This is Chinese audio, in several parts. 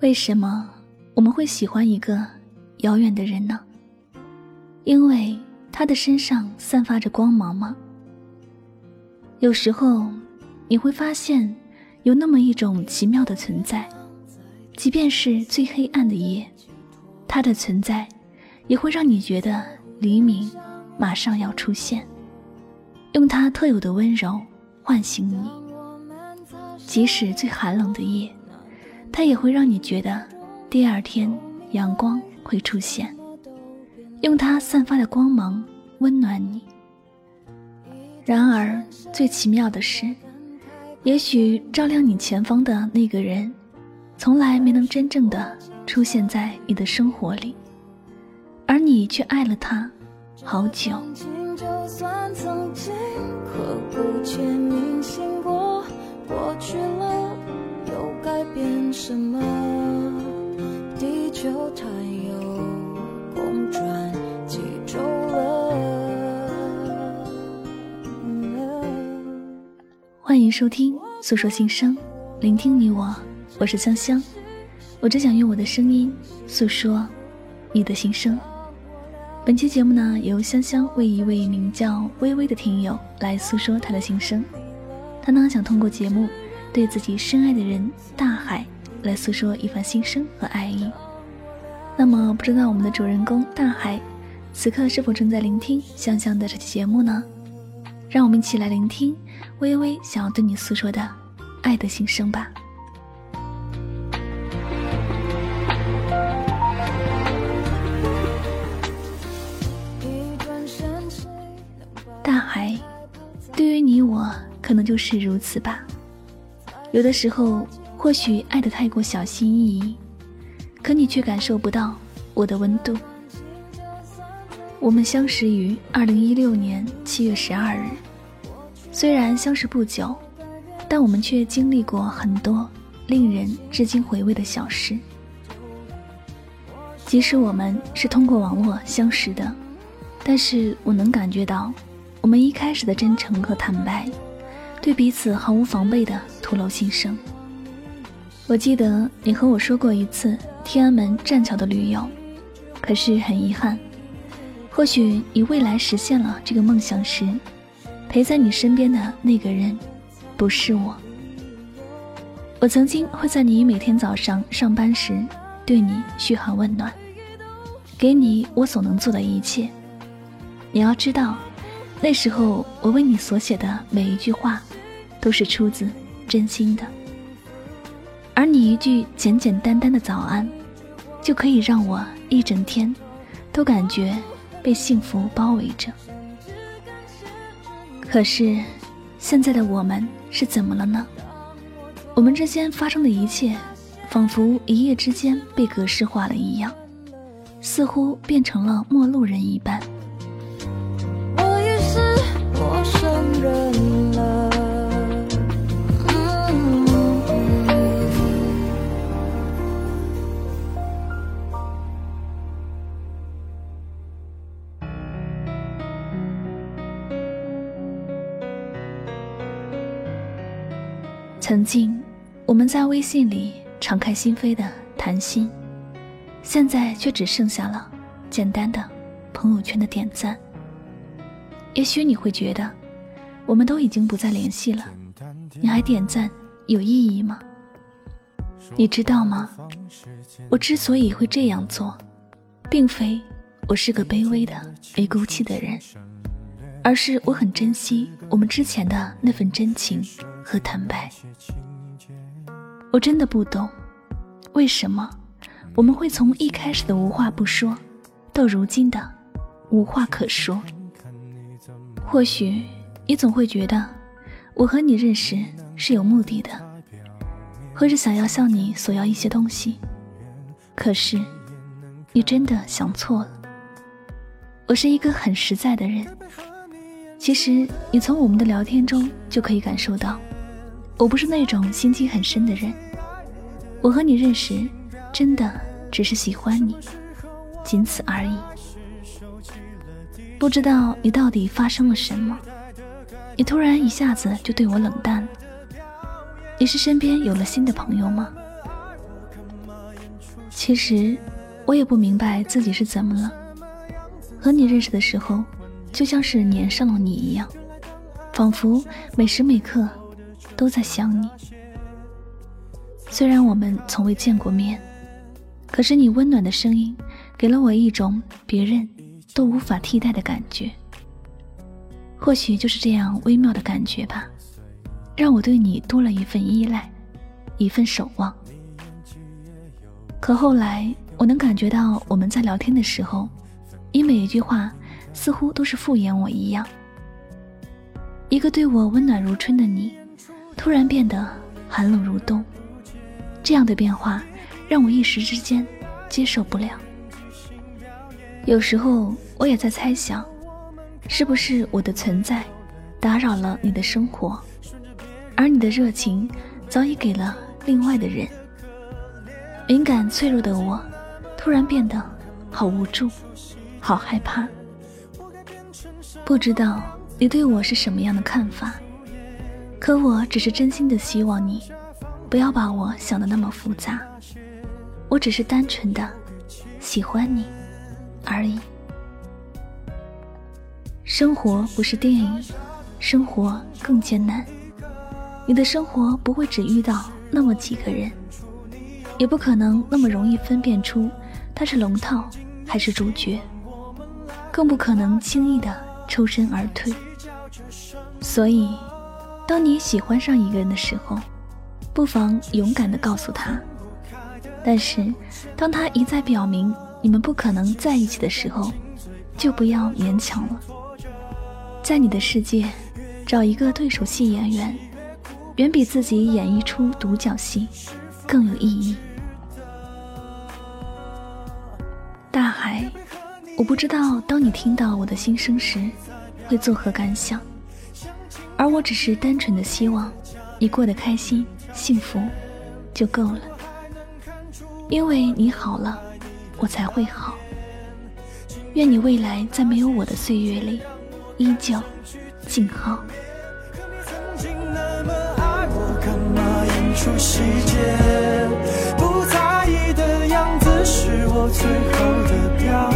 为什么我们会喜欢一个遥远的人呢？因为他的身上散发着光芒吗？有时候你会发现，有那么一种奇妙的存在，即便是最黑暗的夜，它的存在也会让你觉得黎明马上要出现，用它特有的温柔唤醒你。即使最寒冷的夜。它也会让你觉得，第二天阳光会出现，用它散发的光芒温暖你。然而，最奇妙的是，也许照亮你前方的那个人，从来没能真正的出现在你的生活里，而你却爱了他好久。收听《诉说心声》，聆听你我，我是香香。我只想用我的声音诉说你的心声。本期节目呢，由香香为一位名叫微微的听友来诉说他的心声。他呢，想通过节目。对自己深爱的人大海来诉说一番心声和爱意。那么，不知道我们的主人公大海此刻是否正在聆听香香的这期节目呢？让我们一起来聆听微微想要对你诉说的爱的心声吧。大海，对于你我，可能就是如此吧。有的时候，或许爱得太过小心翼翼，可你却感受不到我的温度。我们相识于二零一六年七月十二日，虽然相识不久，但我们却经历过很多令人至今回味的小事。即使我们是通过网络相识的，但是我能感觉到，我们一开始的真诚和坦白。对彼此毫无防备的吐露心声。我记得你和我说过一次天安门栈桥的旅游，可是很遗憾，或许你未来实现了这个梦想时，陪在你身边的那个人不是我。我曾经会在你每天早上上班时对你嘘寒问暖，给你我所能做的一切。你要知道。那时候，我为你所写的每一句话，都是出自真心的。而你一句简简单单的早安，就可以让我一整天都感觉被幸福包围着。可是，现在的我们是怎么了呢？我们之间发生的一切，仿佛一夜之间被格式化了一样，似乎变成了陌路人一般。曾经，我们在微信里敞开心扉的谈心，现在却只剩下了简单的朋友圈的点赞。也许你会觉得，我们都已经不再联系了，你还点赞有意义吗？你知道吗？我之所以会这样做，并非我是个卑微的没骨气的人，而是我很珍惜我们之前的那份真情。和坦白，我真的不懂，为什么我们会从一开始的无话不说，到如今的无话可说？或许你总会觉得，我和你认识是有目的的，或者想要向你索要一些东西。可是，你真的想错了。我是一个很实在的人。其实，你从我们的聊天中就可以感受到。我不是那种心机很深的人，我和你认识，真的只是喜欢你，仅此而已。不知道你到底发生了什么，你突然一下子就对我冷淡了。你是身边有了新的朋友吗？其实我也不明白自己是怎么了。和你认识的时候，就像是粘上了你一样，仿佛每时每刻都在想你。虽然我们从未见过面，可是你温暖的声音给了我一种别人都无法替代的感觉。或许就是这样微妙的感觉吧，让我对你多了一份依赖，一份守望。可后来，我能感觉到我们在聊天的时候，你每一句话似乎都是敷衍我一样。一个对我温暖如春的你，突然变得寒冷如冬，这样的变化让我一时之间接受不了。有时候，我也在猜想，是不是我的存在打扰了你的生活，而你的热情早已给了另外的人。敏感脆弱的我，突然变得好无助，好害怕。不知道你对我是什么样的看法，可我只是真心的希望你，不要把我想的那么复杂。我只是单纯的喜欢你而已。生活不是电影，生活更艰难。你的生活不会只遇到那么几个人。也不可能那么容易分辨出他是龙套还是主角，更不可能轻易的抽身而退。所以，当你喜欢上一个人的时候，不妨勇敢的告诉他。但是，当他一再表明你们不可能在一起的时候，就不要勉强了。在你的世界，找一个对手戏演员，远比自己演一出独角戏更有意义。大海，我不知道当你听到我的心声时，会作何感想。而我只是单纯的希望，你过得开心、幸福，就够了。因为你好了，我才会好。愿你未来在没有我的岁月里，依旧静好。是我最后的表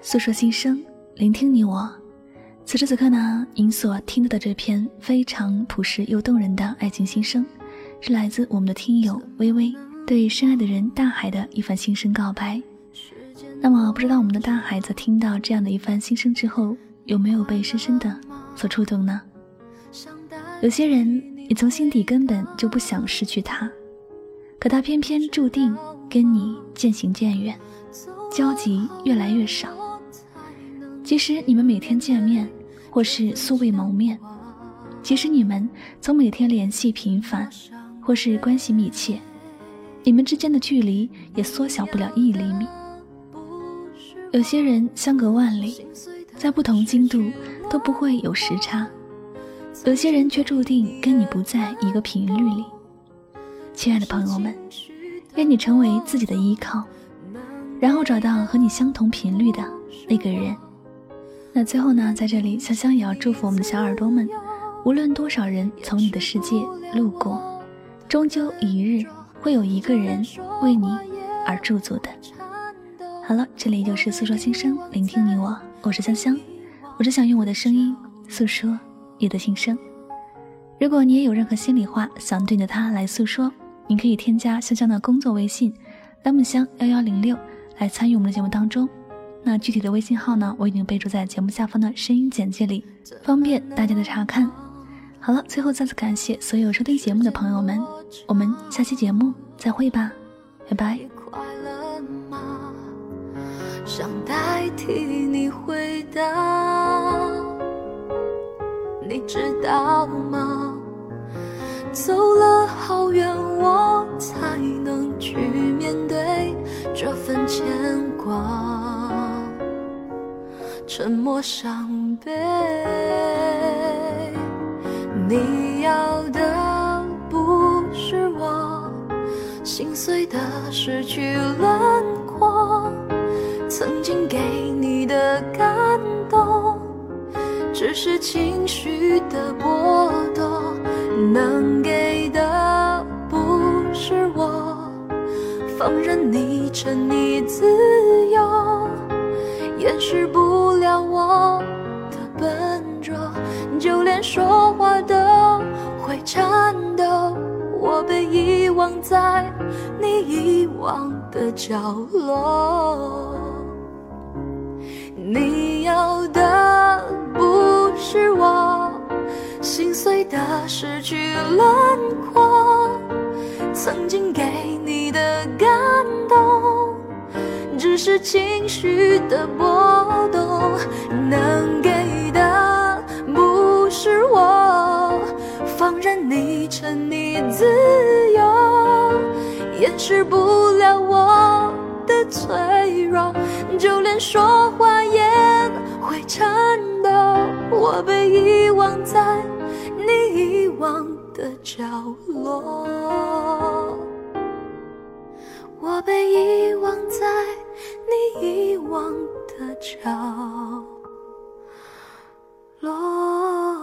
诉说心声，聆听你我。此时此刻呢，您所听到的这篇非常朴实又动人的爱情心声，是来自我们的听友微微对深爱的人大海的一番心声告白。那么，不知道我们的大海在听到这样的一番心声之后，有没有被深深的所触动呢？有些人，你从心底根本就不想失去他，可他偏偏注定跟你渐行渐远，交集越来越少。即使你们每天见面，或是素未谋面；即使你们从每天联系频繁，或是关系密切，你们之间的距离也缩小不了一厘米。有些人相隔万里，在不同经度都不会有时差；有些人却注定跟你不在一个频率里。亲爱的朋友们，愿你成为自己的依靠，然后找到和你相同频率的那个人。那最后呢，在这里，香香也要祝福我们的小耳朵们，无论多少人从你的世界路过，终究一日会有一个人为你而驻足的。好了，这里就是诉说心声，聆听你我，我是香香，我只想用我的声音诉说你的心声。如果你也有任何心里话想对着他来诉说，你可以添加香香的工作微信“拉木香幺幺零六”来参与我们的节目当中。那具体的微信号呢？我已经备注在节目下方的声音简介里，方便大家的查看。好了，最后再次感谢所有收听节目的朋友们，我们下期节目再会吧，拜拜。想代替你回答，你知道吗？走了好远，我才能去面对这份牵挂。沉默伤悲。你要的心碎的失去轮廓，曾经给你的感动，只是情绪的波动，能给的不是我。放任你沉溺自由，掩饰不了我的笨拙，就连说话都会颤抖。我被遗忘在你遗忘的角落。你要的不是我心碎的失去轮廓，曾经给你的感动，只是情绪的波动，能给就连说话也会颤抖。我被遗忘在你遗忘的角落，我被遗忘在你遗忘的角落。